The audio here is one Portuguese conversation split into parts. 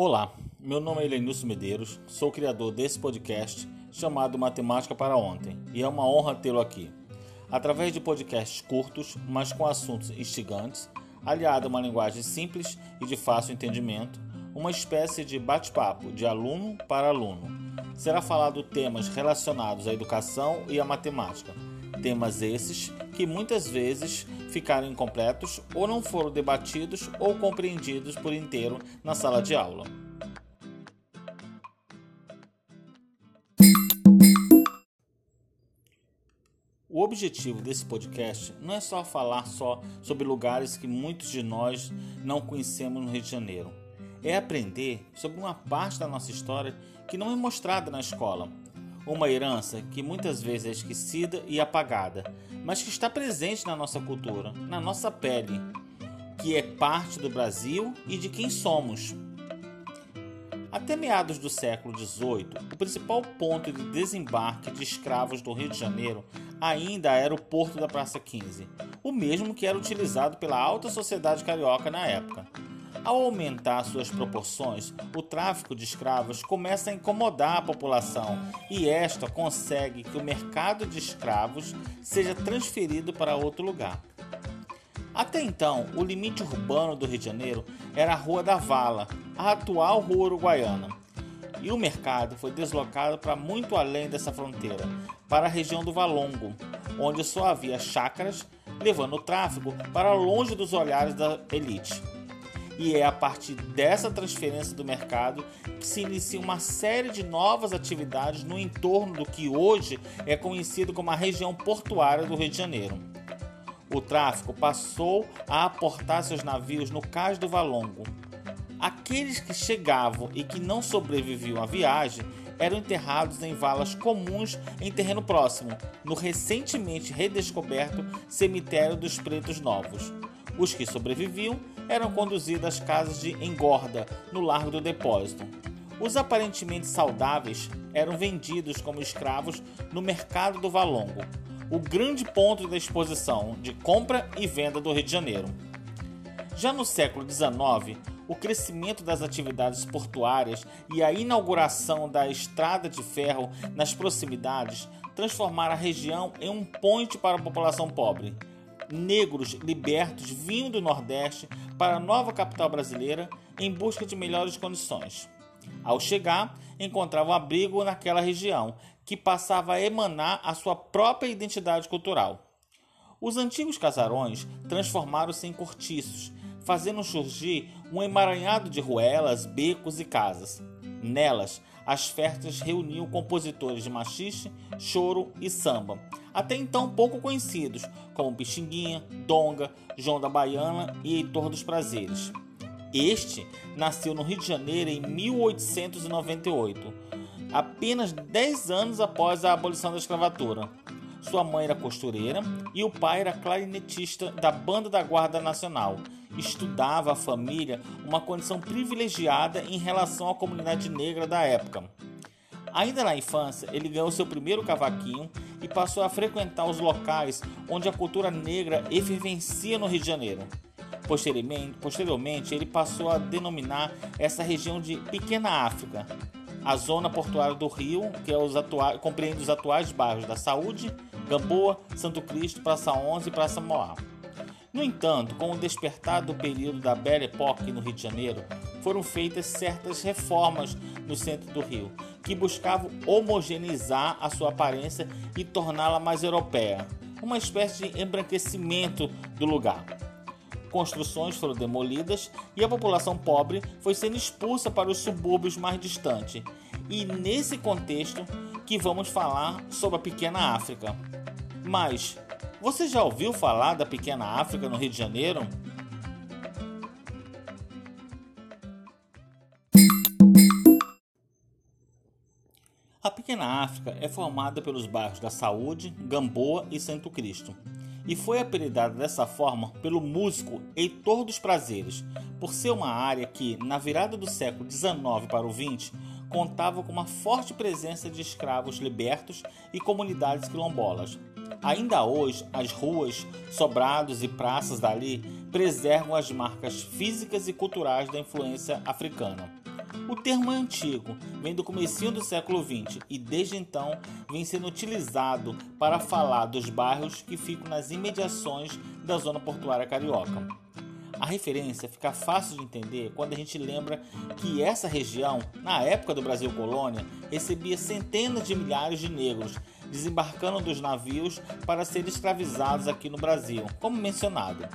Olá, meu nome é Elenilson Medeiros, sou criador desse podcast chamado Matemática para Ontem e é uma honra tê-lo aqui. Através de podcasts curtos, mas com assuntos instigantes, aliado a uma linguagem simples e de fácil entendimento, uma espécie de bate-papo de aluno para aluno. Será falado temas relacionados à educação e à matemática Temas esses que muitas vezes ficaram incompletos ou não foram debatidos ou compreendidos por inteiro na sala de aula. O objetivo desse podcast não é só falar só sobre lugares que muitos de nós não conhecemos no Rio de Janeiro. É aprender sobre uma parte da nossa história que não é mostrada na escola uma herança que muitas vezes é esquecida e apagada, mas que está presente na nossa cultura, na nossa pele, que é parte do Brasil e de quem somos. Até meados do século XVIII, o principal ponto de desembarque de escravos do Rio de Janeiro ainda era o Porto da Praça 15, o mesmo que era utilizado pela alta sociedade carioca na época. Ao aumentar suas proporções, o tráfico de escravos começa a incomodar a população e esta consegue que o mercado de escravos seja transferido para outro lugar. Até então, o limite urbano do Rio de Janeiro era a Rua da Vala, a atual Rua Uruguaiana. E o mercado foi deslocado para muito além dessa fronteira, para a região do Valongo, onde só havia chácaras, levando o tráfego para longe dos olhares da elite e é a partir dessa transferência do mercado que se inicia uma série de novas atividades no entorno do que hoje é conhecido como a região portuária do Rio de Janeiro. O tráfico passou a aportar seus navios no Cais do Valongo. Aqueles que chegavam e que não sobreviviam à viagem eram enterrados em valas comuns em terreno próximo, no recentemente redescoberto Cemitério dos Pretos Novos. Os que sobreviviam eram conduzidos às casas de engorda no Largo do Depósito. Os aparentemente saudáveis eram vendidos como escravos no mercado do Valongo, o grande ponto da exposição de compra e venda do Rio de Janeiro. Já no século XIX, o crescimento das atividades portuárias e a inauguração da estrada de ferro nas proximidades transformaram a região em um ponte para a população pobre negros libertos vinham do Nordeste para a nova capital brasileira em busca de melhores condições. Ao chegar, encontravam abrigo naquela região, que passava a emanar a sua própria identidade cultural. Os antigos casarões transformaram-se em cortiços, fazendo surgir um emaranhado de ruelas, becos e casas. Nelas, as festas reuniam compositores de machixe, choro e samba, até então pouco conhecidos, como Pixinguinha, Donga, João da Baiana e Heitor dos Prazeres. Este nasceu no Rio de Janeiro em 1898, apenas 10 anos após a abolição da escravatura. Sua mãe era costureira e o pai era clarinetista da Banda da Guarda Nacional. Estudava a família uma condição privilegiada em relação à comunidade negra da época. Ainda na infância, ele ganhou seu primeiro cavaquinho e passou a frequentar os locais onde a cultura negra efervescia no Rio de Janeiro. Posteriormente, posteriormente, ele passou a denominar essa região de Pequena África, a zona portuária do Rio, que é os compreende os atuais bairros da Saúde, Gamboa, Santo Cristo, Praça 11 e Praça Moá. No entanto, com o despertar do período da Belle Époque no Rio de Janeiro, foram feitas certas reformas no centro do Rio, que buscavam homogeneizar a sua aparência e torná-la mais europeia, uma espécie de embranquecimento do lugar. Construções foram demolidas e a população pobre foi sendo expulsa para os subúrbios mais distantes. E nesse contexto que vamos falar sobre a pequena África. Mas você já ouviu falar da pequena África no Rio de Janeiro? A Pequena África é formada pelos bairros da Saúde, Gamboa e Santo Cristo, e foi apelidada dessa forma pelo músico Heitor dos Prazeres, por ser uma área que, na virada do século XIX para o XX, contava com uma forte presença de escravos libertos e comunidades quilombolas. Ainda hoje, as ruas, sobrados e praças dali preservam as marcas físicas e culturais da influência africana. O termo é antigo, vem do comecinho do século XX e desde então vem sendo utilizado para falar dos bairros que ficam nas imediações da zona portuária carioca. A referência fica fácil de entender quando a gente lembra que essa região, na época do Brasil colônia, recebia centenas de milhares de negros desembarcando dos navios para serem escravizados aqui no Brasil, como mencionado.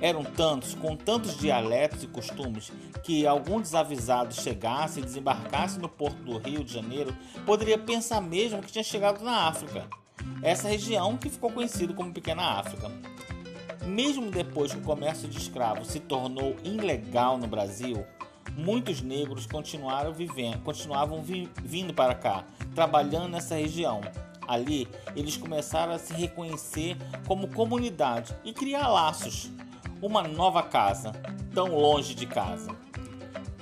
Eram tantos, com tantos dialetos e costumes, que algum desavisado chegasse e desembarcasse no porto do Rio de Janeiro poderia pensar mesmo que tinha chegado na África. Essa região que ficou conhecida como Pequena África. Mesmo depois que o comércio de escravos se tornou ilegal no Brasil, muitos negros continuaram vivendo, continuavam vi, vindo para cá, trabalhando nessa região. Ali, eles começaram a se reconhecer como comunidade e criar laços uma nova casa, tão longe de casa.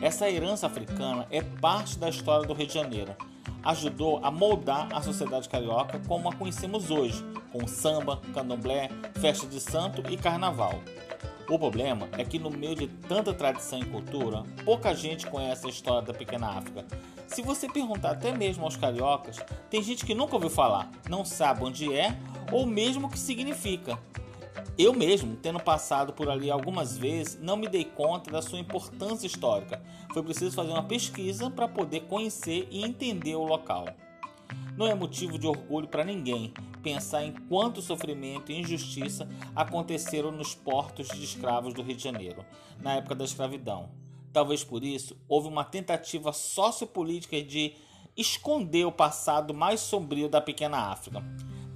Essa herança africana é parte da história do Rio de Janeiro. Ajudou a moldar a sociedade carioca como a conhecemos hoje, com samba, candomblé, festa de santo e carnaval. O problema é que no meio de tanta tradição e cultura, pouca gente conhece a história da pequena África. Se você perguntar até mesmo aos cariocas, tem gente que nunca ouviu falar, não sabe onde é ou mesmo o que significa. Eu mesmo, tendo passado por ali algumas vezes, não me dei conta da sua importância histórica. Foi preciso fazer uma pesquisa para poder conhecer e entender o local. Não é motivo de orgulho para ninguém pensar em quanto sofrimento e injustiça aconteceram nos portos de escravos do Rio de Janeiro, na época da escravidão. Talvez por isso houve uma tentativa sociopolítica de esconder o passado mais sombrio da pequena África.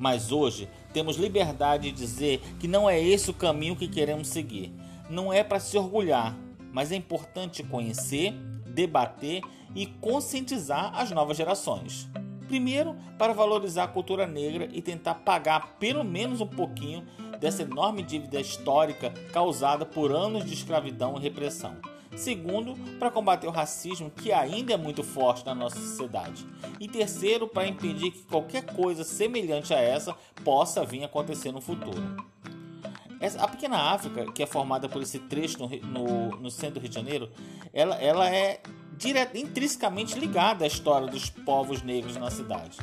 Mas hoje temos liberdade de dizer que não é esse o caminho que queremos seguir. Não é para se orgulhar, mas é importante conhecer, debater e conscientizar as novas gerações. Primeiro, para valorizar a cultura negra e tentar pagar pelo menos um pouquinho dessa enorme dívida histórica causada por anos de escravidão e repressão. Segundo, para combater o racismo que ainda é muito forte na nossa sociedade. E terceiro, para impedir que qualquer coisa semelhante a essa possa vir acontecer no futuro. A pequena África, que é formada por esse trecho no, no, no centro do Rio de Janeiro, ela, ela é direta, intrinsecamente ligada à história dos povos negros na cidade.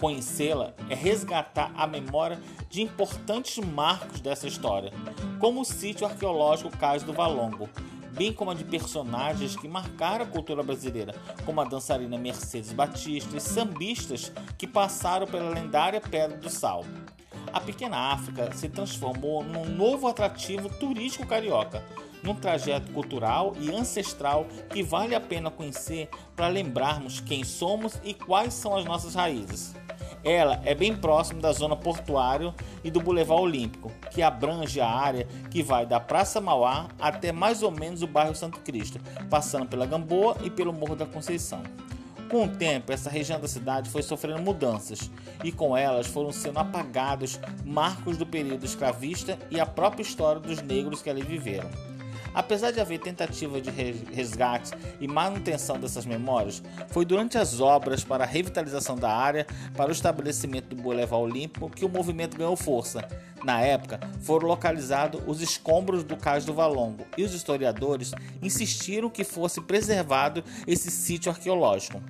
Conhecê-la é resgatar a memória de importantes marcos dessa história, como o sítio arqueológico Cais do Valongo, bem como a de personagens que marcaram a cultura brasileira, como a dançarina Mercedes Batista e sambistas que passaram pela lendária Pedra do Sal. A pequena África se transformou num novo atrativo turístico carioca, num trajeto cultural e ancestral que vale a pena conhecer para lembrarmos quem somos e quais são as nossas raízes. Ela é bem próxima da zona portuária e do Boulevard Olímpico, que abrange a área que vai da Praça Mauá até mais ou menos o bairro Santo Cristo, passando pela Gamboa e pelo Morro da Conceição. Com o tempo, essa região da cidade foi sofrendo mudanças e com elas foram sendo apagados marcos do período escravista e a própria história dos negros que ali viveram. Apesar de haver tentativa de resgate e manutenção dessas memórias, foi durante as obras para a revitalização da área para o estabelecimento do Boulevard Olímpico que o movimento ganhou força. Na época, foram localizados os escombros do Cais do Valongo e os historiadores insistiram que fosse preservado esse sítio arqueológico.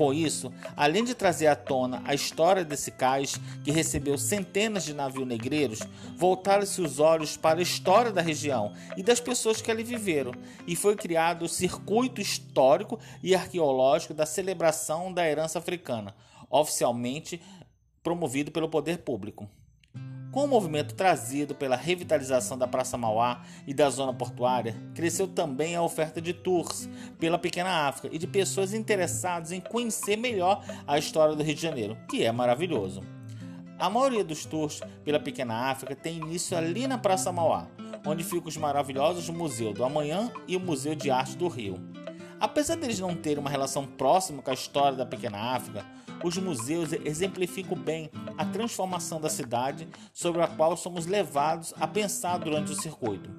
Com isso, além de trazer à tona a história desse cais que recebeu centenas de navios negreiros, voltaram-se os olhos para a história da região e das pessoas que ali viveram, e foi criado o circuito histórico e arqueológico da celebração da herança africana, oficialmente promovido pelo poder público. Com o movimento trazido pela revitalização da Praça Mauá e da zona portuária, cresceu também a oferta de tours pela pequena África e de pessoas interessadas em conhecer melhor a história do Rio de Janeiro, que é maravilhoso. A maioria dos tours pela pequena África tem início ali na Praça Mauá, onde ficam os maravilhosos Museu do Amanhã e o Museu de Arte do Rio. Apesar deles não terem uma relação próxima com a história da pequena África, os museus exemplificam bem a transformação da cidade sobre a qual somos levados a pensar durante o circuito.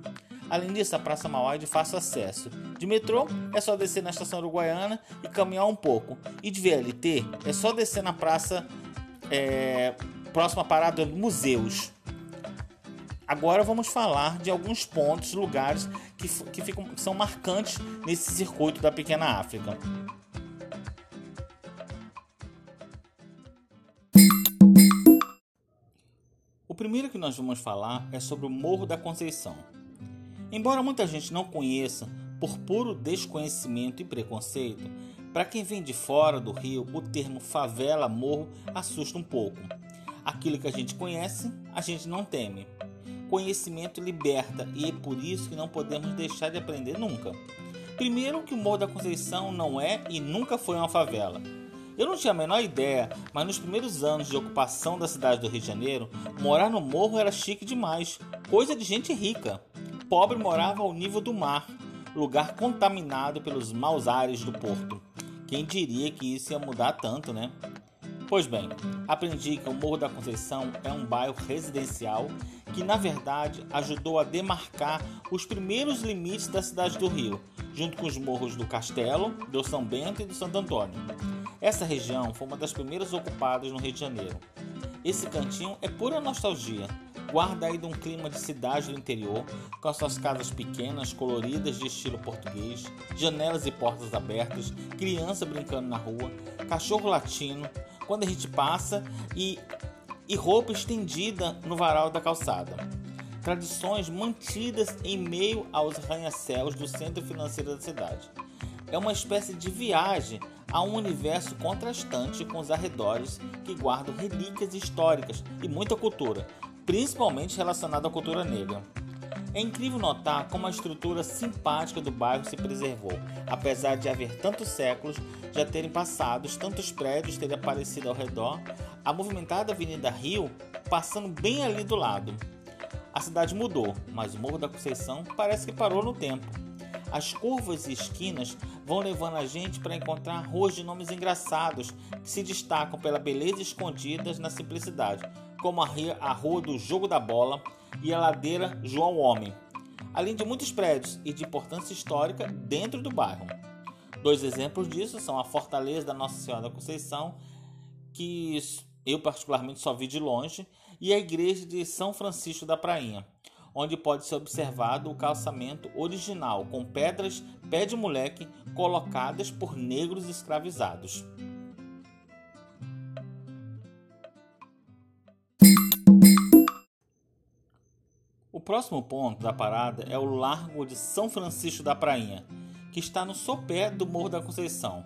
Além disso, a Praça Mauá é de fácil acesso. De metrô, é só descer na estação uruguaiana e caminhar um pouco. E de VLT, é só descer na praça é, próxima parada museus. Agora vamos falar de alguns pontos, lugares que, que, ficam, que são marcantes nesse circuito da pequena África. Primeiro que nós vamos falar é sobre o Morro da Conceição. Embora muita gente não conheça, por puro desconhecimento e preconceito, para quem vem de fora do Rio, o termo favela, morro assusta um pouco. Aquilo que a gente conhece, a gente não teme. Conhecimento liberta e é por isso que não podemos deixar de aprender nunca. Primeiro, que o Morro da Conceição não é e nunca foi uma favela. Eu não tinha a menor ideia, mas nos primeiros anos de ocupação da cidade do Rio de Janeiro, morar no morro era chique demais, coisa de gente rica. Pobre morava ao nível do mar, lugar contaminado pelos maus ares do porto. Quem diria que isso ia mudar tanto, né? Pois bem, aprendi que o Morro da Conceição é um bairro residencial que, na verdade, ajudou a demarcar os primeiros limites da cidade do Rio, junto com os morros do Castelo, do São Bento e do Santo Antônio. Essa região foi uma das primeiras ocupadas no Rio de Janeiro. Esse cantinho é pura nostalgia guarda de um clima de cidade do interior, com as suas casas pequenas, coloridas de estilo português, janelas e portas abertas, criança brincando na rua, cachorro latino, quando a gente passa e, e roupa estendida no varal da calçada. Tradições mantidas em meio aos arranha-céus do centro financeiro da cidade. É uma espécie de viagem a um universo contrastante com os arredores que guardam relíquias históricas e muita cultura, principalmente relacionado à cultura negra. É incrível notar como a estrutura simpática do bairro se preservou, apesar de haver tantos séculos já terem passado, tantos prédios terem aparecido ao redor, a movimentada Avenida Rio passando bem ali do lado. A cidade mudou, mas o Morro da Conceição parece que parou no tempo. As curvas e esquinas vão levando a gente para encontrar ruas de nomes engraçados que se destacam pela beleza escondidas na simplicidade, como a Rua do Jogo da Bola e a Ladeira João Homem, além de muitos prédios e de importância histórica dentro do bairro. Dois exemplos disso são a Fortaleza da Nossa Senhora da Conceição, que eu particularmente só vi de longe, e a Igreja de São Francisco da Prainha, onde pode ser observado o calçamento original com pedras pé de moleque colocadas por negros escravizados. O próximo ponto da parada é o Largo de São Francisco da Prainha, que está no sopé do Morro da Conceição.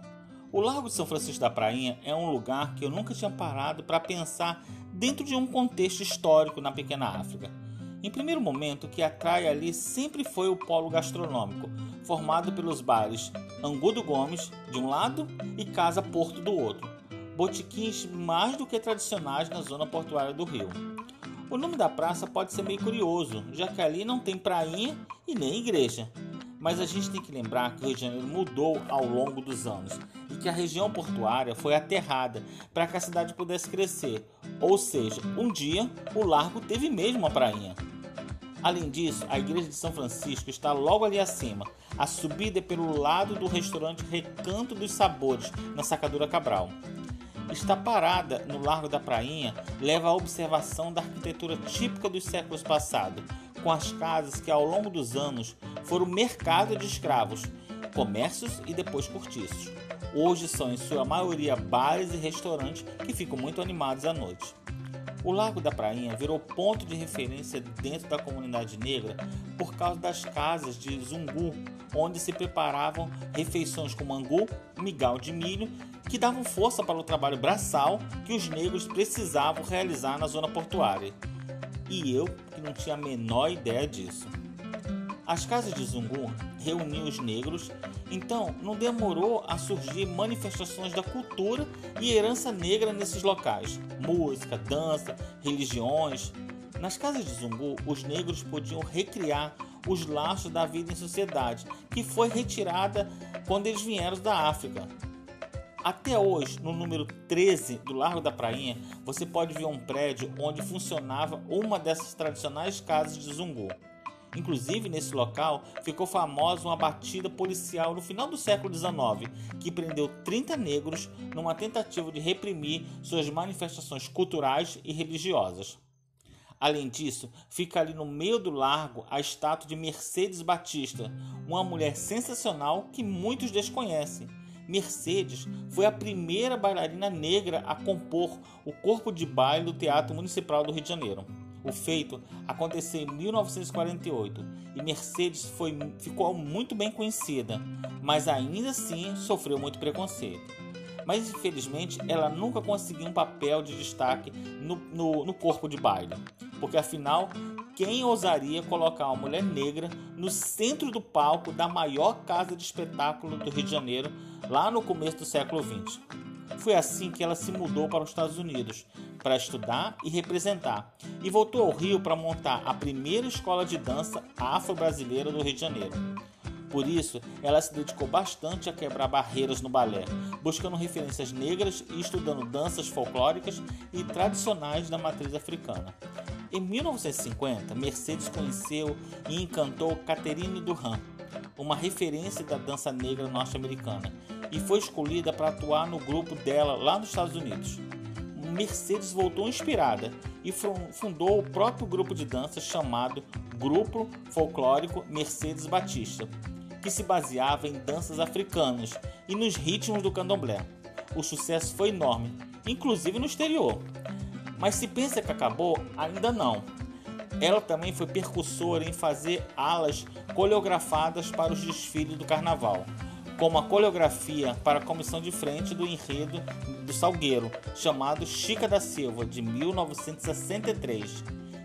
O Largo de São Francisco da Prainha é um lugar que eu nunca tinha parado para pensar dentro de um contexto histórico na pequena África. Em primeiro momento, o que atrai ali sempre foi o polo gastronômico, formado pelos bares Angudo Gomes de um lado e Casa Porto do outro, botiquins mais do que tradicionais na zona portuária do Rio. O nome da praça pode ser meio curioso, já que ali não tem prainha e nem igreja. Mas a gente tem que lembrar que o Rio de Janeiro mudou ao longo dos anos e que a região portuária foi aterrada para que a cidade pudesse crescer. Ou seja, um dia o largo teve mesmo uma prainha. Além disso, a igreja de São Francisco está logo ali acima. A subida é pelo lado do restaurante Recanto dos Sabores, na Sacadura Cabral. Está parada no Largo da Prainha leva à observação da arquitetura típica dos séculos passados, com as casas que ao longo dos anos foram mercado de escravos, comércios e depois cortiços. Hoje são em sua maioria bares e restaurantes que ficam muito animados à noite. O Lago da Prainha virou ponto de referência dentro da comunidade negra por causa das casas de zungu, onde se preparavam refeições com angu, migal de milho, que davam força para o trabalho braçal que os negros precisavam realizar na zona portuária. E eu não tinha a menor ideia disso. As casas de Zungu reuniam os negros, então não demorou a surgir manifestações da cultura e herança negra nesses locais: música, dança, religiões. Nas casas de Zungu, os negros podiam recriar os laços da vida em sociedade, que foi retirada quando eles vieram da África. Até hoje, no número 13 do Largo da Prainha, você pode ver um prédio onde funcionava uma dessas tradicionais casas de Zungu. Inclusive, nesse local ficou famosa uma batida policial no final do século XIX, que prendeu 30 negros numa tentativa de reprimir suas manifestações culturais e religiosas. Além disso, fica ali no meio do largo a estátua de Mercedes Batista, uma mulher sensacional que muitos desconhecem. Mercedes foi a primeira bailarina negra a compor o corpo de baile do Teatro Municipal do Rio de Janeiro. O feito aconteceu em 1948 e Mercedes foi, ficou muito bem conhecida, mas ainda assim sofreu muito preconceito mas infelizmente ela nunca conseguiu um papel de destaque no, no, no corpo de baile, porque afinal, quem ousaria colocar uma mulher negra no centro do palco da maior casa de espetáculo do Rio de Janeiro, lá no começo do século XX? Foi assim que ela se mudou para os Estados Unidos para estudar e representar, e voltou ao Rio para montar a primeira escola de dança afro-brasileira do Rio de Janeiro. Por isso, ela se dedicou bastante a quebrar barreiras no balé, buscando referências negras e estudando danças folclóricas e tradicionais da matriz africana. Em 1950, Mercedes conheceu e encantou Catherine Durham, uma referência da dança negra norte-americana, e foi escolhida para atuar no grupo dela lá nos Estados Unidos. Mercedes voltou inspirada e fundou o próprio grupo de dança chamado Grupo Folclórico Mercedes Batista, que se baseava em danças africanas e nos ritmos do candomblé. O sucesso foi enorme, inclusive no exterior. Mas se pensa que acabou, ainda não. Ela também foi percussora em fazer alas coreografadas para os desfiles do carnaval, como a coreografia para a comissão de frente do enredo do Salgueiro, chamado Chica da Silva, de 1963.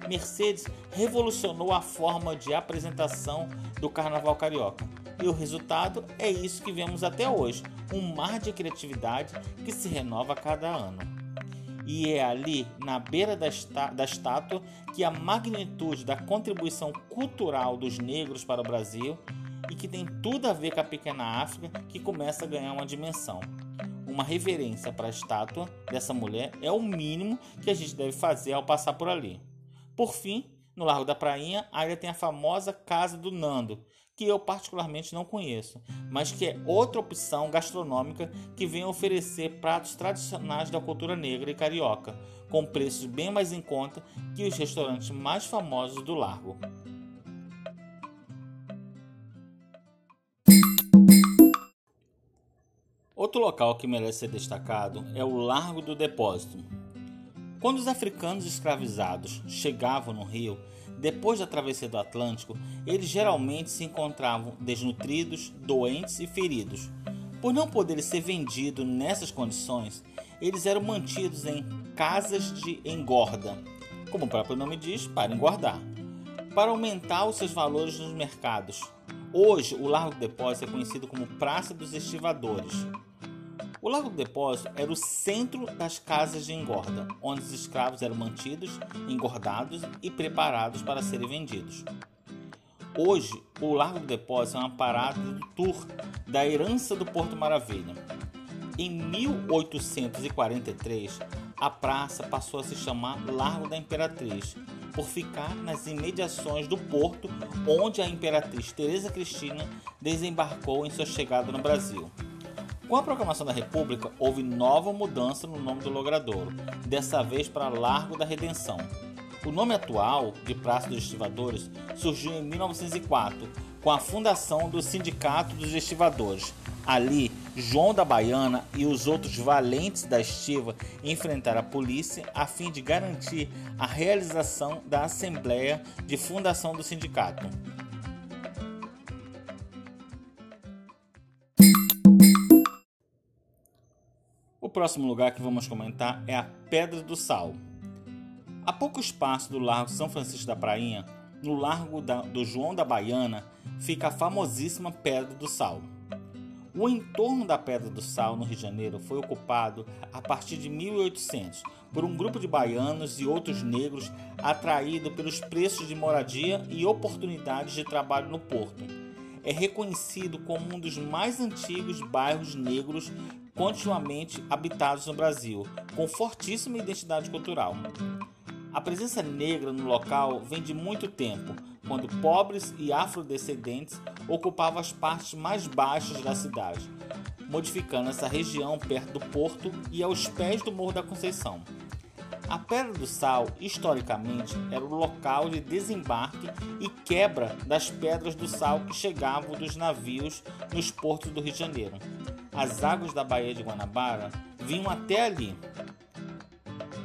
Mercedes revolucionou a forma de apresentação do carnaval carioca e o resultado é isso que vemos até hoje: um mar de criatividade que se renova a cada ano. E é ali, na beira da, da estátua, que a magnitude da contribuição cultural dos negros para o Brasil e que tem tudo a ver com a pequena África que começa a ganhar uma dimensão. Uma reverência para a estátua dessa mulher é o mínimo que a gente deve fazer ao passar por ali. Por fim, no Largo da Prainha, ainda tem a famosa Casa do Nando, que eu particularmente não conheço, mas que é outra opção gastronômica que vem oferecer pratos tradicionais da cultura negra e carioca, com preços bem mais em conta que os restaurantes mais famosos do Largo. Outro local que merece ser destacado é o Largo do Depósito. Quando os africanos escravizados chegavam no Rio, depois da travessia do Atlântico, eles geralmente se encontravam desnutridos, doentes e feridos. Por não poderem ser vendidos nessas condições, eles eram mantidos em casas de engorda, como o próprio nome diz, para engordar, para aumentar os seus valores nos mercados. Hoje, o Largo Depósito é conhecido como Praça dos Estivadores. O Lago do Depósito era o centro das casas de engorda, onde os escravos eram mantidos, engordados e preparados para serem vendidos. Hoje, o Largo do Depósito é uma parada do tour da herança do Porto Maravilha. Em 1843, a praça passou a se chamar Largo da Imperatriz, por ficar nas imediações do porto onde a imperatriz Teresa Cristina desembarcou em sua chegada no Brasil. Com a proclamação da República, houve nova mudança no nome do logradouro, dessa vez para Largo da Redenção. O nome atual, de Praça dos Estivadores, surgiu em 1904, com a fundação do Sindicato dos Estivadores. Ali, João da Baiana e os outros valentes da estiva enfrentaram a polícia a fim de garantir a realização da Assembleia de Fundação do Sindicato. O próximo lugar que vamos comentar é a Pedra do Sal. A pouco espaço do Largo São Francisco da Prainha, no Largo da, do João da Baiana, fica a famosíssima Pedra do Sal. O entorno da Pedra do Sal, no Rio de Janeiro, foi ocupado a partir de 1800 por um grupo de baianos e outros negros atraído pelos preços de moradia e oportunidades de trabalho no porto. É reconhecido como um dos mais antigos bairros negros continuamente habitados no Brasil, com fortíssima identidade cultural. A presença negra no local vem de muito tempo, quando pobres e afrodescendentes ocupavam as partes mais baixas da cidade, modificando essa região perto do porto e aos pés do Morro da Conceição. A Pedra do Sal, historicamente, era o local de desembarque e quebra das pedras do sal que chegavam dos navios nos portos do Rio de Janeiro. As águas da Baía de Guanabara vinham até ali.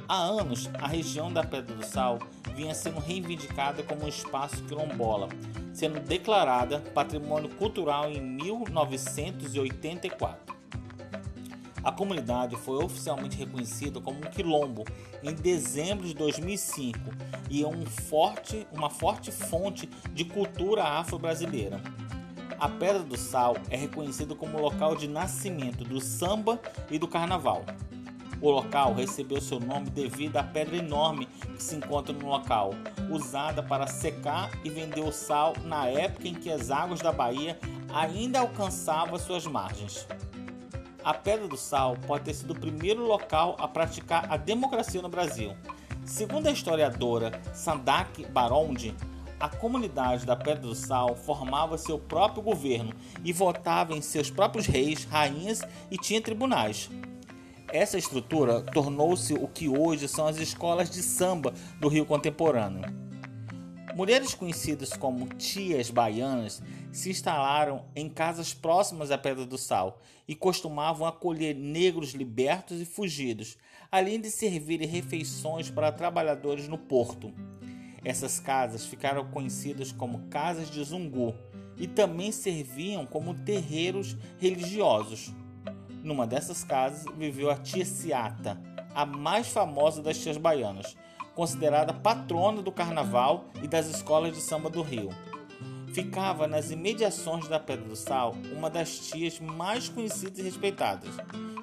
Há anos, a região da Pedra do Sal vinha sendo reivindicada como um espaço quilombola, sendo declarada Patrimônio Cultural em 1984. A comunidade foi oficialmente reconhecida como um quilombo em dezembro de 2005 e é um forte, uma forte fonte de cultura afro-brasileira. A Pedra do Sal é reconhecida como local de nascimento do samba e do carnaval. O local recebeu seu nome devido à pedra enorme que se encontra no local, usada para secar e vender o sal na época em que as águas da Bahia ainda alcançavam suas margens. A Pedra do Sal pode ter sido o primeiro local a praticar a democracia no Brasil. Segundo a historiadora Sandak Barondi, a comunidade da Pedra do Sal formava seu próprio governo e votava em seus próprios reis, rainhas e tinha tribunais. Essa estrutura tornou-se o que hoje são as escolas de samba do Rio contemporâneo. Mulheres conhecidas como tias baianas se instalaram em casas próximas à Pedra do Sal e costumavam acolher negros libertos e fugidos, além de servirem refeições para trabalhadores no porto. Essas casas ficaram conhecidas como casas de Zungu e também serviam como terreiros religiosos. Numa dessas casas viveu a tia Ciata, a mais famosa das tias baianas, considerada patrona do carnaval e das escolas de samba do Rio. Ficava nas imediações da Pedra do Sal uma das tias mais conhecidas e respeitadas,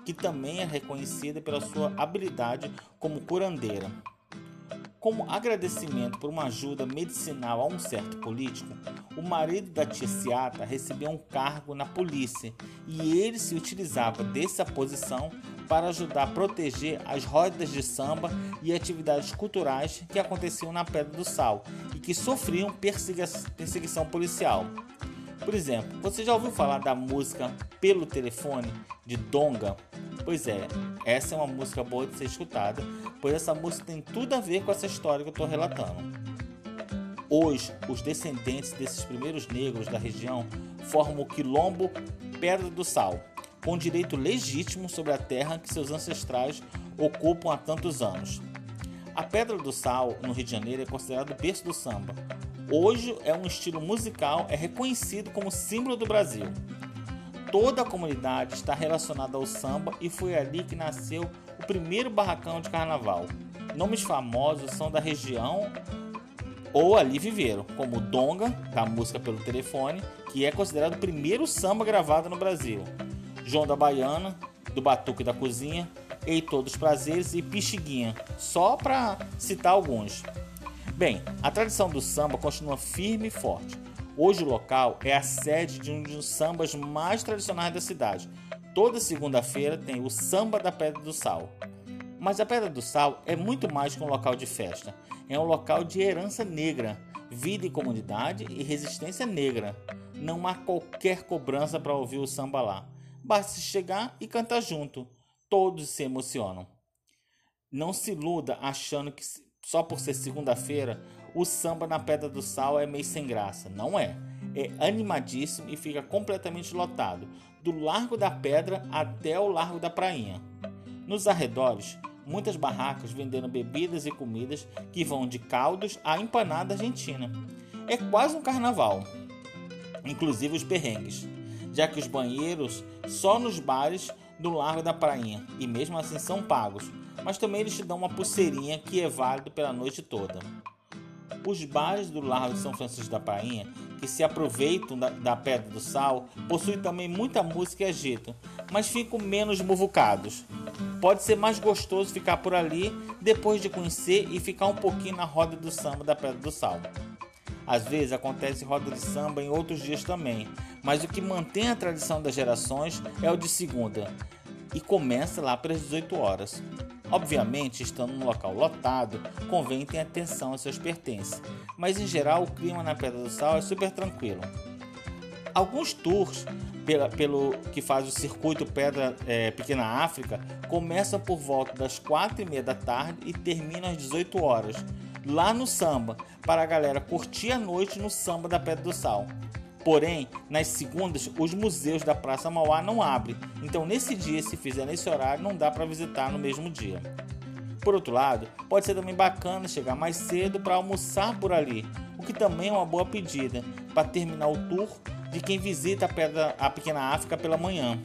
que também é reconhecida pela sua habilidade como curandeira. Como agradecimento por uma ajuda medicinal a um certo político, o marido da tia Ciata recebeu um cargo na polícia e ele se utilizava dessa posição para ajudar a proteger as rodas de samba e atividades culturais que aconteciam na Pedra do Sal e que sofriam perseguição policial. Por exemplo, você já ouviu falar da música Pelo Telefone de Donga? Pois é, essa é uma música boa de ser escutada, pois essa música tem tudo a ver com essa história que eu estou relatando. Hoje, os descendentes desses primeiros negros da região formam o Quilombo Pedra do Sal, com direito legítimo sobre a terra que seus ancestrais ocupam há tantos anos. A Pedra do Sal, no Rio de Janeiro, é considerado o berço do samba. Hoje é um estilo musical, é reconhecido como símbolo do Brasil. Toda a comunidade está relacionada ao samba e foi ali que nasceu o primeiro barracão de carnaval. Nomes famosos são da região ou ali viveram, como Donga, da música pelo telefone, que é considerado o primeiro samba gravado no Brasil. João da Baiana, do Batuque da Cozinha, Heitor dos Prazeres e Pixiguinha, só para citar alguns. Bem, a tradição do samba continua firme e forte. Hoje o local é a sede de um dos sambas mais tradicionais da cidade. Toda segunda-feira tem o Samba da Pedra do Sal. Mas a Pedra do Sal é muito mais que um local de festa. É um local de herança negra, vida e comunidade e resistência negra. Não há qualquer cobrança para ouvir o samba lá. Basta chegar e cantar junto. Todos se emocionam. Não se iluda achando que só por ser segunda-feira o samba na Pedra do Sal é meio sem graça. Não é. É animadíssimo e fica completamente lotado, do Largo da Pedra até o Largo da Prainha. Nos arredores, muitas barracas vendendo bebidas e comidas que vão de caldos à empanada argentina. É quase um carnaval, inclusive os perrengues já que os banheiros só nos bares do Largo da Prainha e mesmo assim são pagos, mas também eles te dão uma pulseirinha que é válido pela noite toda. Os bares do Largo de São Francisco da Prainha, que se aproveitam da, da Pedra do Sal, possuem também muita música e agito, mas ficam menos muvucados. Pode ser mais gostoso ficar por ali depois de conhecer e ficar um pouquinho na roda do samba da Pedra do Sal. Às vezes acontece roda de samba em outros dias também, mas o que mantém a tradição das gerações é o de segunda e começa lá pelas 18 horas. Obviamente, estando num local lotado, convém ter atenção aos seus pertences, mas em geral o clima na Pedra do Sal é super tranquilo. Alguns tours pela, pelo que faz o circuito Pedra é, Pequena África começam por volta das quatro e meia da tarde e terminam às 18 horas lá no samba para a galera curtir a noite no samba da Pedra do Sal. Porém, nas segundas, os museus da Praça Mauá não abrem, então nesse dia, se fizer nesse horário, não dá para visitar no mesmo dia. Por outro lado, pode ser também bacana chegar mais cedo para almoçar por ali, o que também é uma boa pedida para terminar o tour de quem visita a, pedra, a Pequena África pela manhã.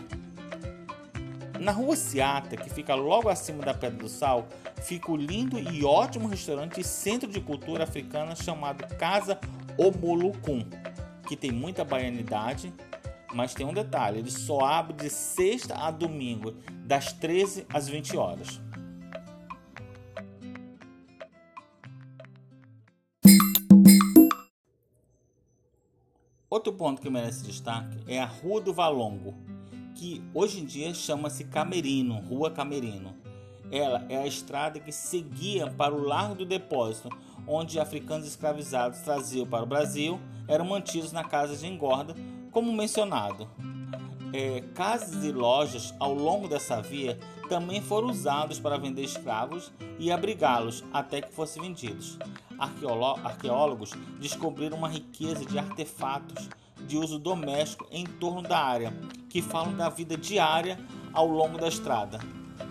Na rua Seata, que fica logo acima da Pedra do Sal, fica o lindo e ótimo restaurante e centro de cultura africana chamado Casa Omolucum, que tem muita baianidade, mas tem um detalhe: ele só abre de sexta a domingo, das 13 às 20 horas. Outro ponto que merece destaque é a Rua do Valongo, que hoje em dia chama-se Camerino, Rua Camerino. Ela é a estrada que seguia para o Largo do Depósito, onde africanos escravizados traziam para o Brasil eram mantidos na casa de engorda, como mencionado. É, casas e lojas ao longo dessa via também foram usados para vender escravos e abrigá-los até que fossem vendidos arqueólogos descobriram uma riqueza de artefatos de uso doméstico em torno da área, que falam da vida diária ao longo da estrada.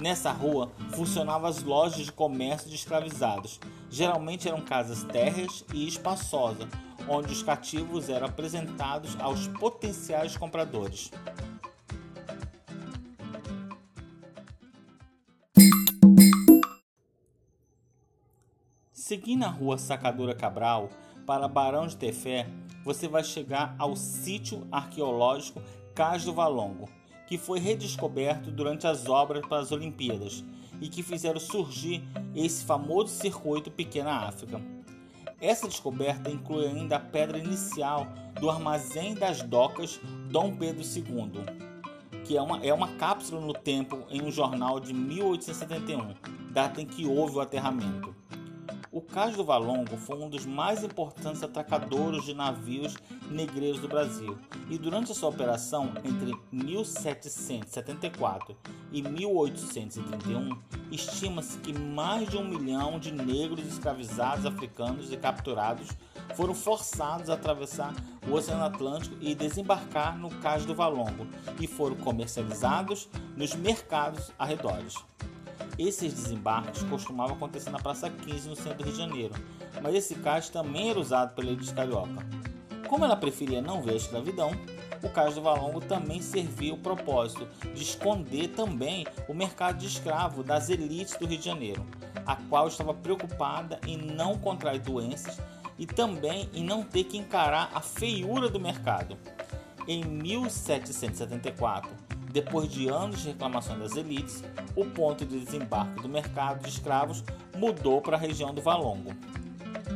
Nessa rua funcionavam as lojas de comércio de escravizados. Geralmente eram casas térreas e espaçosas, onde os cativos eram apresentados aos potenciais compradores. Seguindo a rua Sacadura Cabral para Barão de Tefé, você vai chegar ao sítio arqueológico Cais do Valongo, que foi redescoberto durante as obras para as Olimpíadas e que fizeram surgir esse famoso circuito Pequena África. Essa descoberta inclui ainda a pedra inicial do Armazém das Docas Dom Pedro II, que é uma, é uma cápsula no tempo em um jornal de 1871, data em que houve o aterramento. O Cais do Valongo foi um dos mais importantes atracadores de navios negreiros do Brasil, e durante sua operação entre 1774 e 1831, estima-se que mais de um milhão de negros escravizados africanos e capturados foram forçados a atravessar o Oceano Atlântico e desembarcar no Cais do Valongo e foram comercializados nos mercados arredores. Esses desembarques costumavam acontecer na Praça 15, no centro do Rio de Janeiro, mas esse cais também era usado pela elite carioca. Como ela preferia não ver a escravidão, o cais do Valongo também servia o propósito de esconder também o mercado de escravo das elites do Rio de Janeiro, a qual estava preocupada em não contrair doenças e também em não ter que encarar a feiura do mercado. Em 1774, depois de anos de reclamação das elites, o ponto de desembarque do mercado de escravos mudou para a região do Valongo.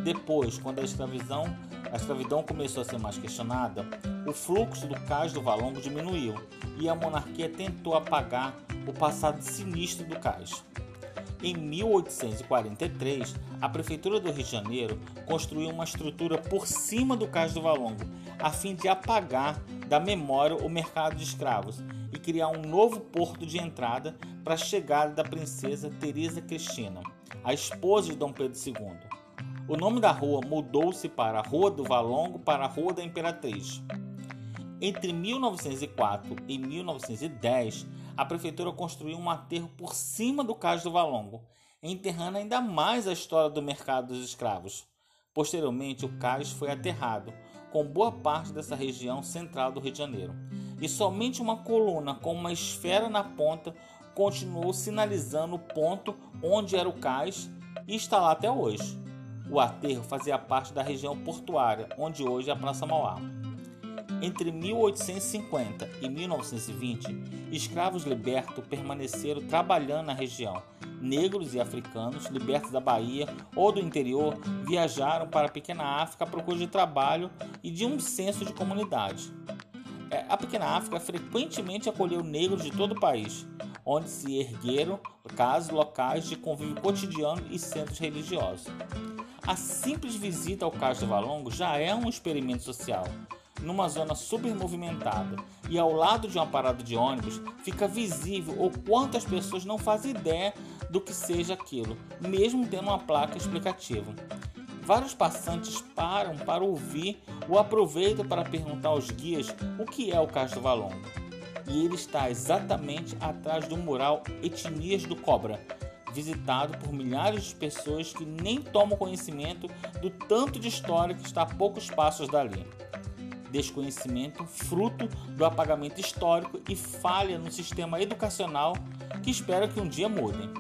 Depois, quando a escravidão, a escravidão começou a ser mais questionada, o fluxo do cais do Valongo diminuiu e a monarquia tentou apagar o passado sinistro do cais. Em 1843, a Prefeitura do Rio de Janeiro construiu uma estrutura por cima do cais do Valongo, a fim de apagar da memória o mercado de escravos criar um novo porto de entrada para a chegada da princesa Teresa Cristina, a esposa de Dom Pedro II. O nome da rua mudou-se para Rua do Valongo para Rua da Imperatriz. Entre 1904 e 1910, a prefeitura construiu um aterro por cima do cais do Valongo, enterrando ainda mais a história do mercado dos escravos. Posteriormente, o cais foi aterrado, com boa parte dessa região central do Rio de Janeiro e somente uma coluna com uma esfera na ponta continuou sinalizando o ponto onde era o cais e está lá até hoje. O aterro fazia parte da região portuária, onde hoje é a Praça Mauá. Entre 1850 e 1920, escravos libertos permaneceram trabalhando na região. Negros e africanos, libertos da Bahia ou do interior, viajaram para a pequena África à procura de trabalho e de um senso de comunidade. É, a Pequena África frequentemente acolheu negros de todo o país, onde se ergueram casas locais de convívio cotidiano e centros religiosos. A simples visita ao Cais do Valongo já é um experimento social, numa zona super movimentada e ao lado de uma parada de ônibus fica visível o quanto as pessoas não fazem ideia do que seja aquilo, mesmo tendo uma placa explicativa. Vários passantes param para ouvir ou aproveitam para perguntar aos guias o que é o Cais do Valongo. E ele está exatamente atrás do mural Etnias do Cobra, visitado por milhares de pessoas que nem tomam conhecimento do tanto de história que está a poucos passos dali. Desconhecimento fruto do apagamento histórico e falha no sistema educacional que espera que um dia mudem.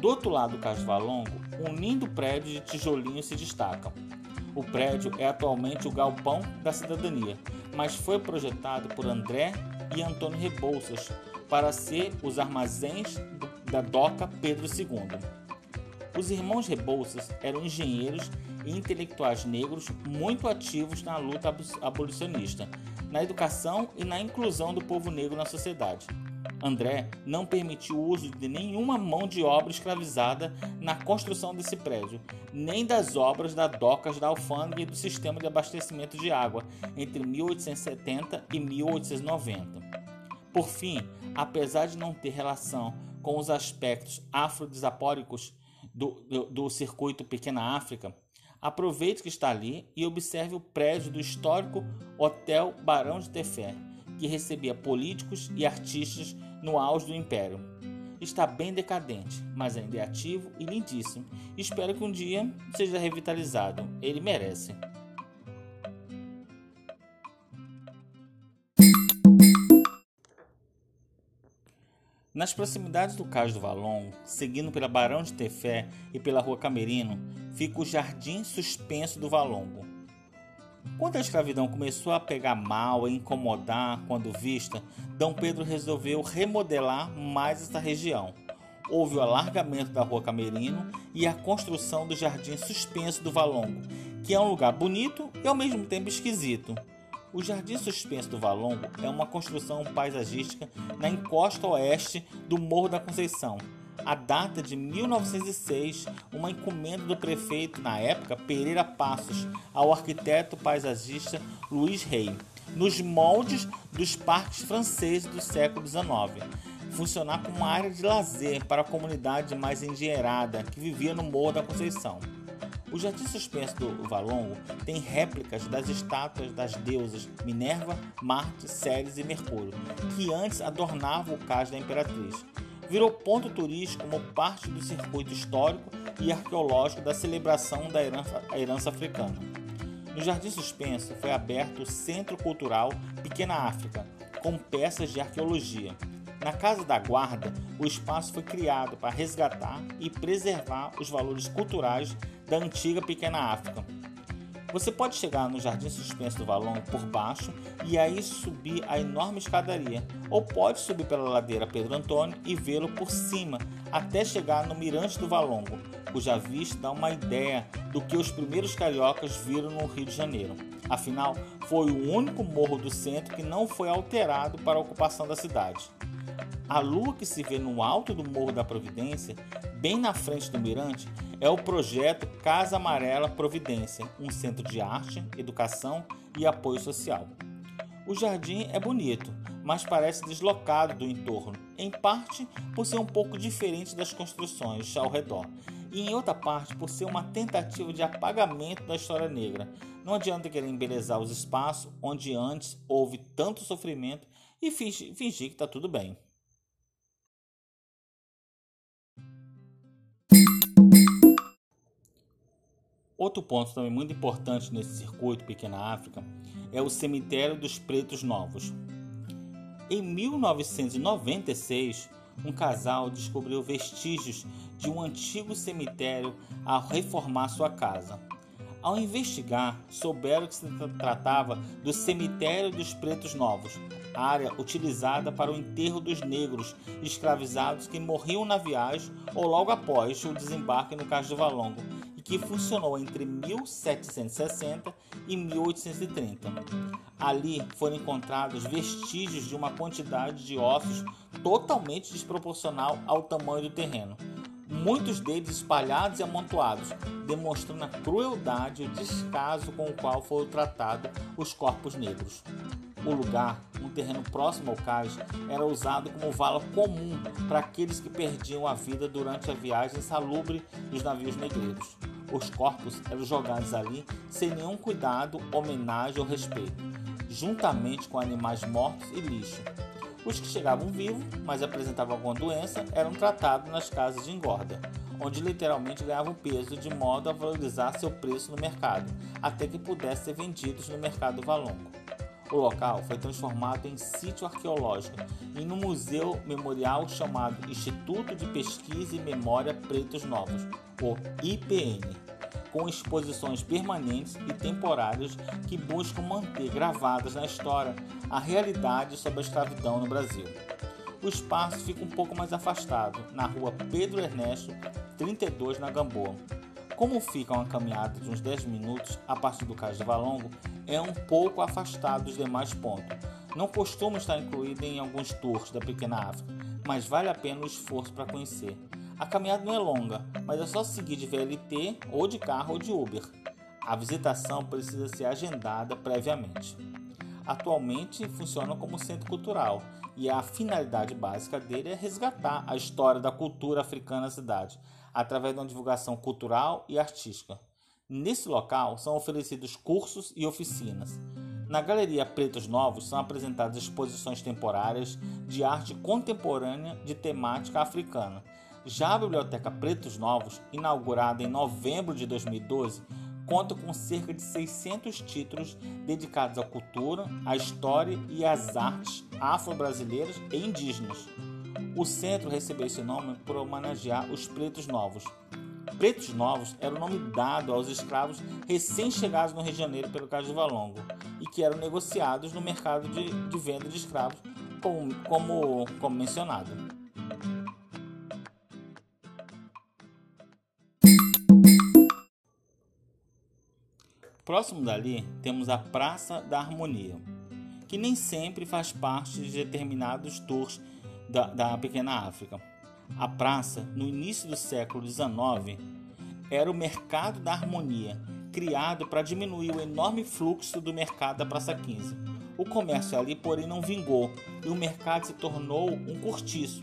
Do outro lado do Cais Valongo, um lindo prédio de tijolinho se destaca. O prédio é atualmente o galpão da cidadania, mas foi projetado por André e Antônio Rebouças para ser os armazéns da Doca Pedro II. Os irmãos Rebouças eram engenheiros e intelectuais negros muito ativos na luta abolicionista, na educação e na inclusão do povo negro na sociedade. André não permitiu o uso de nenhuma mão de obra escravizada na construção desse prédio, nem das obras da docas da alfândega e do sistema de abastecimento de água entre 1870 e 1890. Por fim, apesar de não ter relação com os aspectos afrodisapóricos do, do, do circuito Pequena África, aproveite que está ali e observe o prédio do histórico Hotel Barão de Tefé, que recebia políticos e artistas no auge do Império. Está bem decadente, mas ainda é ativo e lindíssimo. Espero que um dia seja revitalizado. Ele merece. Nas proximidades do Cais do Valon, seguindo pela Barão de Tefé e pela Rua Camerino, fica o Jardim Suspenso do Valongo, quando a escravidão começou a pegar mal e incomodar quando vista, D. Pedro resolveu remodelar mais esta região. Houve o alargamento da Rua Camerino e a construção do Jardim Suspenso do Valongo, que é um lugar bonito e ao mesmo tempo esquisito. O Jardim Suspenso do Valongo é uma construção paisagística na encosta oeste do Morro da Conceição, a data de 1906, uma encomenda do prefeito, na época, Pereira Passos, ao arquiteto paisagista Luiz Rey, nos moldes dos parques franceses do século XIX. Funcionar como uma área de lazer para a comunidade mais endinheirada que vivia no Morro da Conceição. O Jardim Suspenso do Valongo tem réplicas das estátuas das deusas Minerva, Marte, Ceres e Mercúrio, que antes adornavam o cais da Imperatriz virou ponto turístico como parte do circuito histórico e arqueológico da celebração da herança, herança africana. No Jardim Suspenso foi aberto o Centro Cultural Pequena África, com peças de arqueologia. Na Casa da Guarda, o espaço foi criado para resgatar e preservar os valores culturais da antiga Pequena África, você pode chegar no Jardim Suspenso do Valon por baixo e aí subir a enorme escadaria, ou pode subir pela ladeira Pedro Antônio e vê-lo por cima até chegar no Mirante do Valongo, cuja vista dá uma ideia do que os primeiros cariocas viram no Rio de Janeiro. Afinal, foi o único morro do centro que não foi alterado para a ocupação da cidade. A lua que se vê no alto do Morro da Providência, bem na frente do mirante, é o projeto Casa Amarela Providência, um centro de arte, educação e apoio social. O jardim é bonito, mas parece deslocado do entorno, em parte por ser um pouco diferente das construções ao redor, e em outra parte por ser uma tentativa de apagamento da história negra. Não adianta querer embelezar os espaços onde antes houve tanto sofrimento e fingir, que está tudo bem. Outro ponto também muito importante nesse circuito Pequena África é o Cemitério dos Pretos Novos. Em 1996, um casal descobriu vestígios de um antigo cemitério ao reformar sua casa. Ao investigar, souberam que se tratava do Cemitério dos Pretos Novos, área utilizada para o enterro dos negros escravizados que morriam na viagem ou logo após o desembarque no Cais do Valongo que funcionou entre 1760 e 1830. Ali foram encontrados vestígios de uma quantidade de ossos totalmente desproporcional ao tamanho do terreno. muitos deles espalhados e amontoados, demonstrando a crueldade e o descaso com o qual foram tratados os corpos negros. O lugar, um terreno próximo ao cais, era usado como vala comum para aqueles que perdiam a vida durante a viagem insalubre dos navios negreiros. Os corpos eram jogados ali sem nenhum cuidado, homenagem ou respeito, juntamente com animais mortos e lixo. Os que chegavam vivos, mas apresentavam alguma doença, eram tratados nas casas de engorda, onde literalmente ganhavam peso de modo a valorizar seu preço no mercado, até que pudessem ser vendidos no mercado valongo. O local foi transformado em sítio arqueológico e no museu memorial chamado Instituto de Pesquisa e Memória Pretos Novos, o IPN, com exposições permanentes e temporárias que buscam manter gravadas na história a realidade sobre a escravidão no Brasil. O espaço fica um pouco mais afastado, na rua Pedro Ernesto, 32, na Gamboa. Como fica uma caminhada de uns 10 minutos a partir do Cais de Valongo, é um pouco afastado dos demais pontos. Não costuma estar incluído em alguns tours da Pequena África, mas vale a pena o esforço para conhecer. A caminhada não é longa, mas é só seguir de VLT ou de carro ou de Uber. A visitação precisa ser agendada previamente. Atualmente funciona como centro cultural e a finalidade básica dele é resgatar a história da cultura africana na cidade, através de uma divulgação cultural e artística. Nesse local são oferecidos cursos e oficinas. Na Galeria Pretos Novos são apresentadas exposições temporárias de arte contemporânea de temática africana. Já a Biblioteca Pretos Novos, inaugurada em novembro de 2012, conta com cerca de 600 títulos dedicados à cultura, à história e às artes afro-brasileiras e indígenas. O centro recebeu esse nome por homenagear os pretos novos. Pretos novos era o nome dado aos escravos recém-chegados no Rio de Janeiro pelo de Valongo e que eram negociados no mercado de, de venda de escravos, como, como, como mencionado. Próximo dali temos a Praça da Harmonia, que nem sempre faz parte de determinados tours da, da pequena África. A praça, no início do século XIX, era o mercado da harmonia, criado para diminuir o enorme fluxo do mercado da Praça 15. O comércio ali, porém, não vingou e o mercado se tornou um cortiço.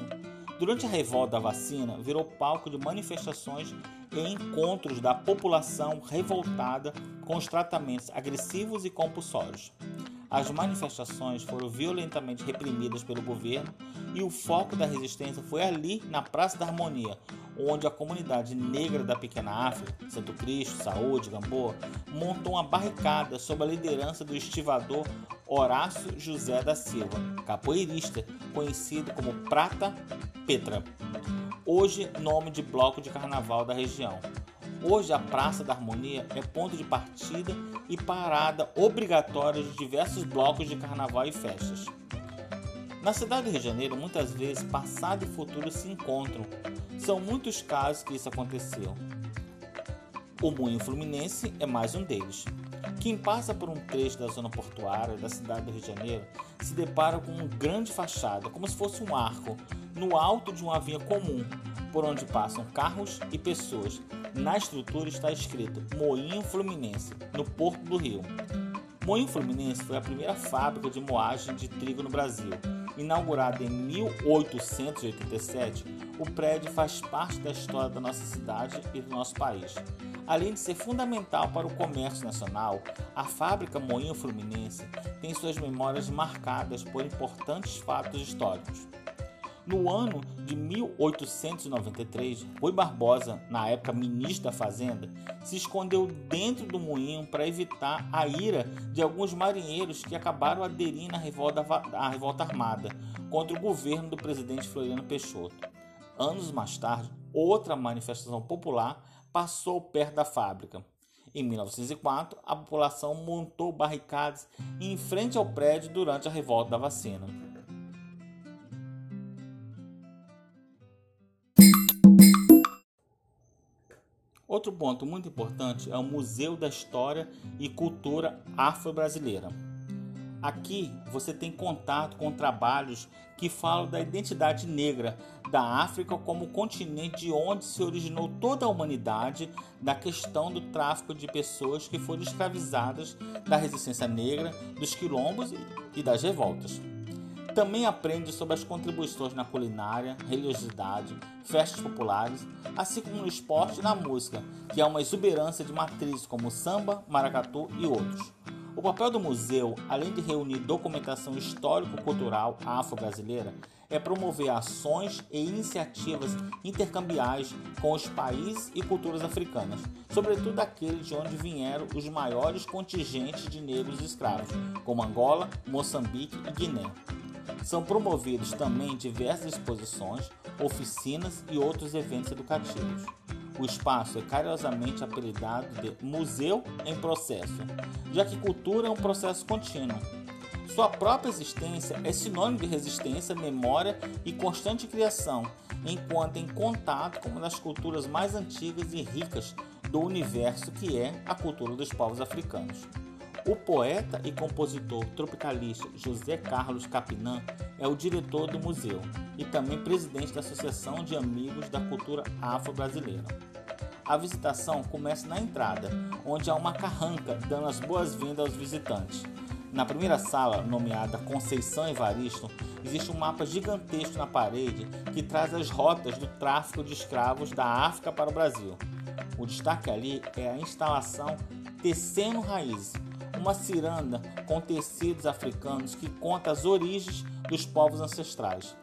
Durante a revolta da vacina, virou palco de manifestações e encontros da população revoltada com os tratamentos agressivos e compulsórios. As manifestações foram violentamente reprimidas pelo governo e o foco da resistência foi ali, na Praça da Harmonia, onde a comunidade negra da Pequena África, Santo Cristo, Saúde, Gamboa, montou uma barricada sob a liderança do estivador Horácio José da Silva, capoeirista, conhecido como Prata Petra, hoje nome de bloco de carnaval da região. Hoje, a Praça da Harmonia é ponto de partida e parada obrigatória de diversos blocos de carnaval e festas. Na cidade do Rio de Janeiro, muitas vezes passado e futuro se encontram. São muitos casos que isso aconteceu. O Moinho Fluminense é mais um deles. Quem passa por um trecho da zona portuária da cidade do Rio de Janeiro se depara com uma grande fachada, como se fosse um arco, no alto de uma via comum, por onde passam carros e pessoas, na estrutura está escrito Moinho Fluminense, no Porto do Rio. Moinho Fluminense foi a primeira fábrica de moagem de trigo no Brasil. Inaugurada em 1887, o prédio faz parte da história da nossa cidade e do nosso país. Além de ser fundamental para o comércio nacional, a fábrica Moinho Fluminense tem suas memórias marcadas por importantes fatos históricos. No ano de 1893, Rui Barbosa, na época ministro da Fazenda, se escondeu dentro do moinho para evitar a ira de alguns marinheiros que acabaram aderindo à revolta, à revolta armada contra o governo do presidente Floriano Peixoto. Anos mais tarde, outra manifestação popular passou perto da fábrica. Em 1904, a população montou barricadas em frente ao prédio durante a revolta da vacina. Outro ponto muito importante é o Museu da História e Cultura Afro-Brasileira. Aqui você tem contato com trabalhos que falam da identidade negra da África como continente de onde se originou toda a humanidade, da questão do tráfico de pessoas que foram escravizadas, da resistência negra, dos quilombos e das revoltas. Também aprende sobre as contribuições na culinária, religiosidade, festas populares, assim como no esporte e na música, que é uma exuberância de matrizes como samba, maracatu e outros. O papel do museu, além de reunir documentação histórico-cultural afro-brasileira, é promover ações e iniciativas intercambiais com os países e culturas africanas, sobretudo aqueles de onde vieram os maiores contingentes de negros escravos, como Angola, Moçambique e Guiné. São promovidos também diversas exposições, oficinas e outros eventos educativos. O espaço é carinhosamente apelidado de Museu em Processo, já que cultura é um processo contínuo. Sua própria existência é sinônimo de resistência, memória e constante criação, enquanto em contato com uma das culturas mais antigas e ricas do universo, que é a cultura dos povos africanos. O poeta e compositor tropicalista José Carlos Capinã é o diretor do museu e também presidente da Associação de Amigos da Cultura Afro-Brasileira. A visitação começa na entrada, onde há uma carranca dando as boas-vindas aos visitantes. Na primeira sala, nomeada Conceição Evaristo, existe um mapa gigantesco na parede que traz as rotas do tráfico de escravos da África para o Brasil. O destaque ali é a instalação Tecendo Raízes, uma ciranda com tecidos africanos que conta as origens dos povos ancestrais.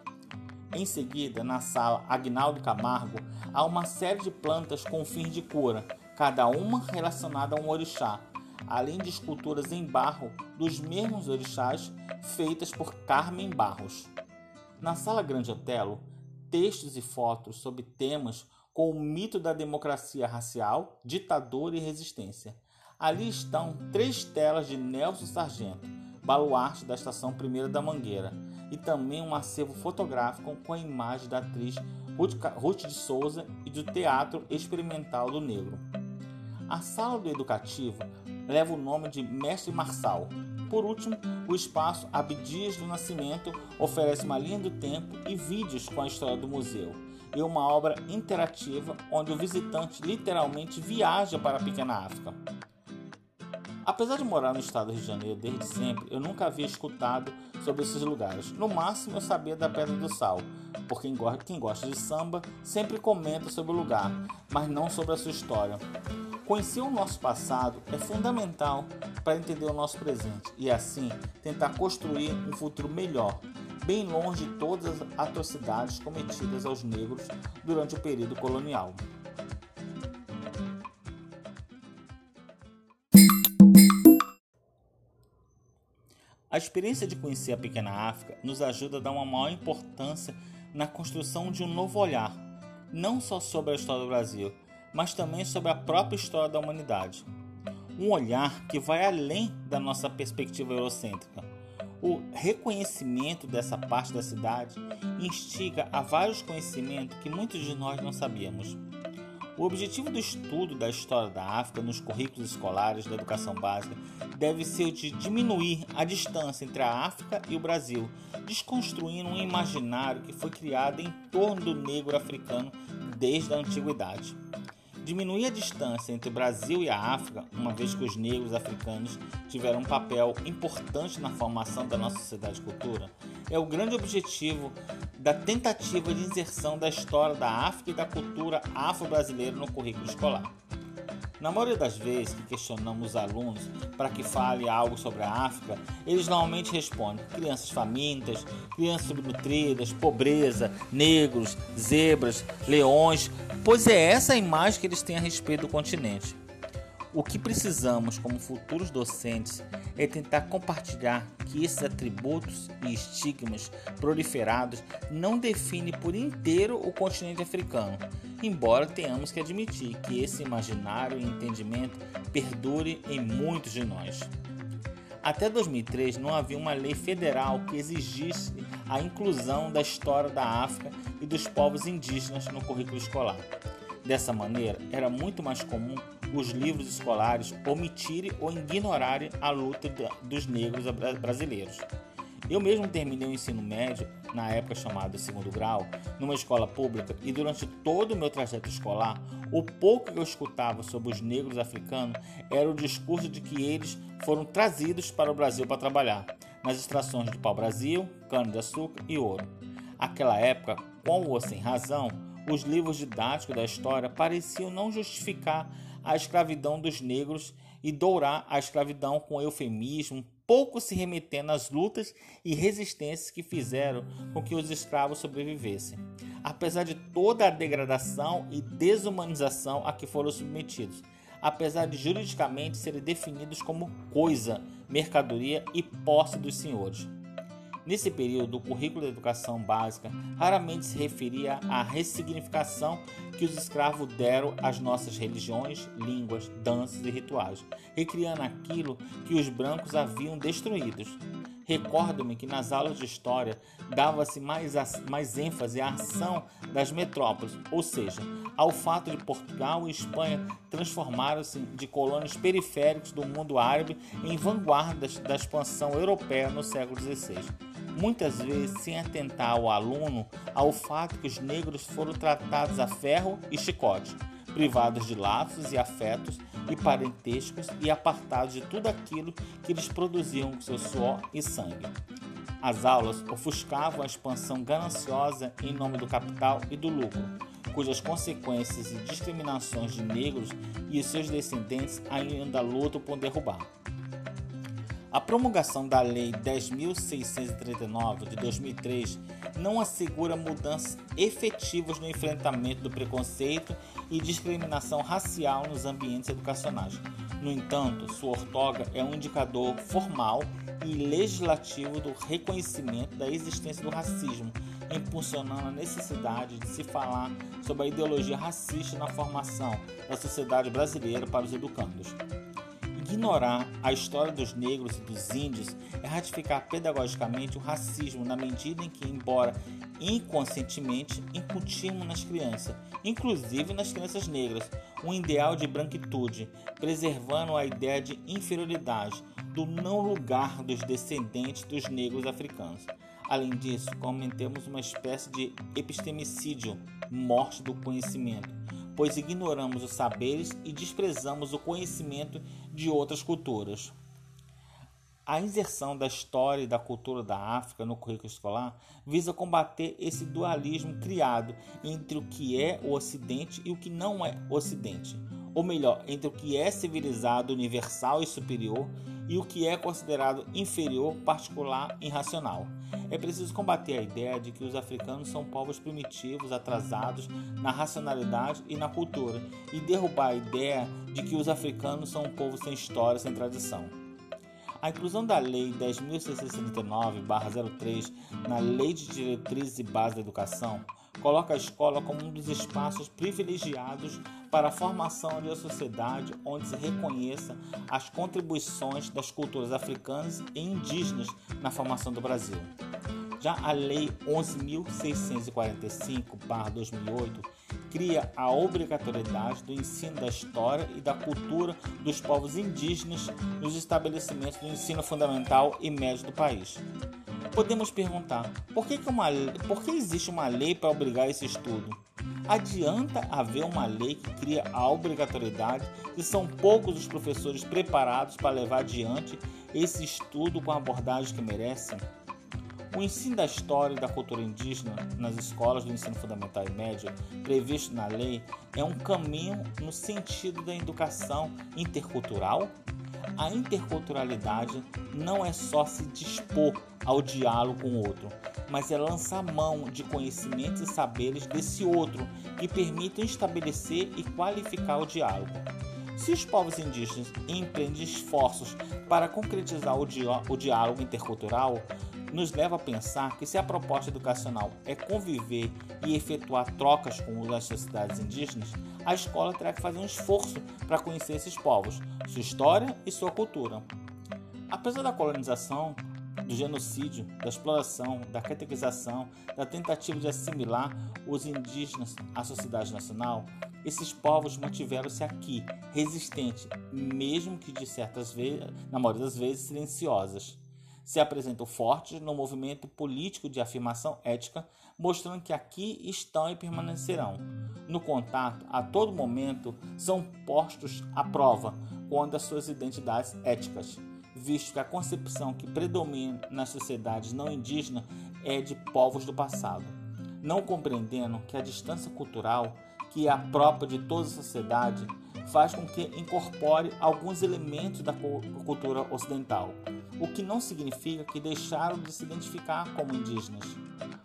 Em seguida, na sala Agnaldo Camargo, há uma série de plantas com fins de cura, cada uma relacionada a um orixá, além de esculturas em barro dos mesmos orixás feitas por Carmen Barros. Na sala Grande Otelo, textos e fotos sobre temas com o mito da democracia racial, ditadura e resistência. Ali estão três telas de Nelson Sargento, baluarte da Estação Primeira da Mangueira, e também um acervo fotográfico com a imagem da atriz Ruth de Souza e do Teatro Experimental do Negro. A sala do educativo leva o nome de Mestre Marçal. Por último, o espaço Abdias do Nascimento oferece uma linha do tempo e vídeos com a história do museu e uma obra interativa onde o visitante literalmente viaja para a pequena África. Apesar de morar no estado do Rio de Janeiro desde sempre, eu nunca havia escutado sobre esses lugares. No máximo, eu sabia da Pedra do Sal, porque quem gosta de samba sempre comenta sobre o lugar, mas não sobre a sua história. Conhecer o nosso passado é fundamental para entender o nosso presente e, assim, tentar construir um futuro melhor, bem longe de todas as atrocidades cometidas aos negros durante o período colonial. A experiência de conhecer a pequena África nos ajuda a dar uma maior importância na construção de um novo olhar, não só sobre a história do Brasil, mas também sobre a própria história da humanidade. Um olhar que vai além da nossa perspectiva eurocêntrica. O reconhecimento dessa parte da cidade instiga a vários conhecimentos que muitos de nós não sabíamos. O objetivo do estudo da história da África nos currículos escolares da educação básica deve ser de diminuir a distância entre a África e o Brasil, desconstruindo um imaginário que foi criado em torno do negro africano desde a antiguidade. Diminuir a distância entre o Brasil e a África, uma vez que os negros africanos tiveram um papel importante na formação da nossa sociedade e cultura, é o grande objetivo da tentativa de inserção da história da África e da cultura afro-brasileira no currículo escolar. Na maioria das vezes que questionamos os alunos para que fale algo sobre a África, eles normalmente respondem: crianças famintas, crianças subnutridas, pobreza, negros, zebras, leões, pois é essa a imagem que eles têm a respeito do continente. O que precisamos como futuros docentes é tentar compartilhar que esses atributos e estigmas proliferados não definem por inteiro o continente africano, embora tenhamos que admitir que esse imaginário e entendimento perdure em muitos de nós. Até 2003 não havia uma lei federal que exigisse a inclusão da história da África e dos povos indígenas no currículo escolar. Dessa maneira, era muito mais comum os livros escolares omitirem ou ignorarem a luta dos negros brasileiros. Eu mesmo terminei o ensino médio, na época chamado segundo grau, numa escola pública e durante todo o meu trajeto escolar, o pouco que eu escutava sobre os negros africanos era o discurso de que eles foram trazidos para o Brasil para trabalhar, nas extrações de pau-brasil, cana-de-açúcar e ouro. Aquela época, com ou sem razão, os livros didáticos da história pareciam não justificar a escravidão dos negros e dourar a escravidão com eufemismo, pouco se remetendo às lutas e resistências que fizeram com que os escravos sobrevivessem, apesar de toda a degradação e desumanização a que foram submetidos, apesar de juridicamente serem definidos como coisa, mercadoria e posse dos senhores. Nesse período, o currículo da educação básica raramente se referia à ressignificação que os escravos deram às nossas religiões, línguas, danças e rituais, recriando aquilo que os brancos haviam destruídos. Recordo-me que nas aulas de história dava-se mais, mais ênfase à ação das metrópoles, ou seja, ao fato de Portugal e Espanha transformaram-se de colônias periféricos do mundo árabe em vanguardas da expansão europeia no século XVI muitas vezes sem atentar ao aluno ao fato que os negros foram tratados a ferro e chicote, privados de laços e afetos e parentescos e apartados de tudo aquilo que eles produziam com seu suor e sangue. As aulas ofuscavam a expansão gananciosa em nome do capital e do lucro, cujas consequências e discriminações de negros e seus descendentes ainda lutam por derrubar. A promulgação da Lei 10.639 de 2003 não assegura mudanças efetivas no enfrentamento do preconceito e discriminação racial nos ambientes educacionais. No entanto, sua ortoga é um indicador formal e legislativo do reconhecimento da existência do racismo, impulsionando a necessidade de se falar sobre a ideologia racista na formação da sociedade brasileira para os educandos. Ignorar a história dos negros e dos índios é ratificar pedagogicamente o racismo na medida em que, embora inconscientemente, incutimos nas crianças, inclusive nas crianças negras, um ideal de branquitude, preservando a ideia de inferioridade, do não lugar dos descendentes dos negros africanos. Além disso, cometemos uma espécie de epistemicídio, morte do conhecimento, pois ignoramos os saberes e desprezamos o conhecimento de outras culturas. A inserção da história e da cultura da África no currículo escolar visa combater esse dualismo criado entre o que é o Ocidente e o que não é Ocidente, ou melhor, entre o que é civilizado, universal e superior e o que é considerado inferior, particular e irracional. É preciso combater a ideia de que os africanos são povos primitivos, atrasados na racionalidade e na cultura, e derrubar a ideia de que os africanos são um povo sem história, sem tradição. A inclusão da Lei 10.669-03 na Lei de Diretrizes e Bases da Educação coloca a escola como um dos espaços privilegiados para a formação de uma sociedade onde se reconheça as contribuições das culturas africanas e indígenas na formação do Brasil. Já a Lei 11.645-2008 cria a obrigatoriedade do ensino da história e da cultura dos povos indígenas nos estabelecimentos do ensino fundamental e médio do país podemos perguntar: por que, que, uma, por que existe uma lei para obrigar esse estudo? Adianta haver uma lei que cria a obrigatoriedade e são poucos os professores preparados para levar adiante esse estudo com a abordagem que merecem? O ensino da história e da cultura indígena nas escolas do ensino fundamental e médio, previsto na lei, é um caminho no sentido da educação intercultural? A interculturalidade não é só se dispor ao diálogo com o outro, mas é lançar mão de conhecimentos e saberes desse outro que permitam estabelecer e qualificar o diálogo. Se os povos indígenas empreendem esforços para concretizar o, o diálogo intercultural, nos leva a pensar que se a proposta educacional é conviver e efetuar trocas com as sociedades indígenas, a escola terá que fazer um esforço para conhecer esses povos, sua história e sua cultura. Apesar da colonização, do genocídio, da exploração, da catequização, da tentativa de assimilar os indígenas à sociedade nacional, esses povos mantiveram-se aqui, resistentes, mesmo que de certas vezes, na maioria das vezes, silenciosas. Se apresentam fortes no movimento político de afirmação ética, mostrando que aqui estão e permanecerão. No contato, a todo momento, são postos à prova quando as suas identidades éticas visto que a concepção que predomina nas sociedades não indígenas é de povos do passado, não compreendendo que a distância cultural, que é a própria de toda a sociedade, faz com que incorpore alguns elementos da cultura ocidental, o que não significa que deixaram de se identificar como indígenas.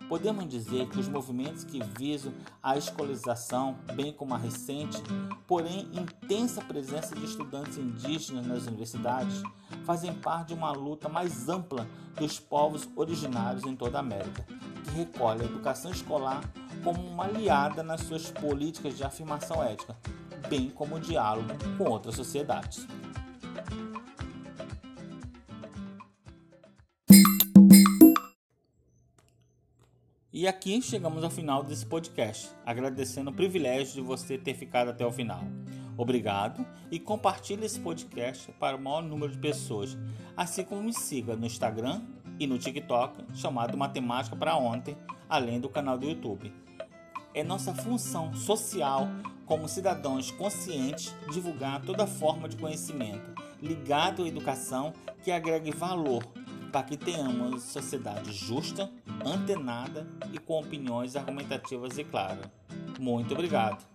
Podemos dizer que os movimentos que visam a escolarização, bem como a recente, porém intensa presença de estudantes indígenas nas universidades, fazem parte de uma luta mais ampla dos povos originários em toda a América, que recolhe a educação escolar como uma aliada nas suas políticas de afirmação ética, bem como o diálogo com outras sociedades. E aqui chegamos ao final desse podcast, agradecendo o privilégio de você ter ficado até o final. Obrigado e compartilhe esse podcast para o maior número de pessoas, assim como me siga no Instagram e no TikTok, chamado Matemática para Ontem, além do canal do YouTube. É nossa função social como cidadãos conscientes divulgar toda forma de conhecimento ligado à educação que agregue valor para que tenhamos sociedade justa, antenada e com opiniões argumentativas e claras. Muito obrigado.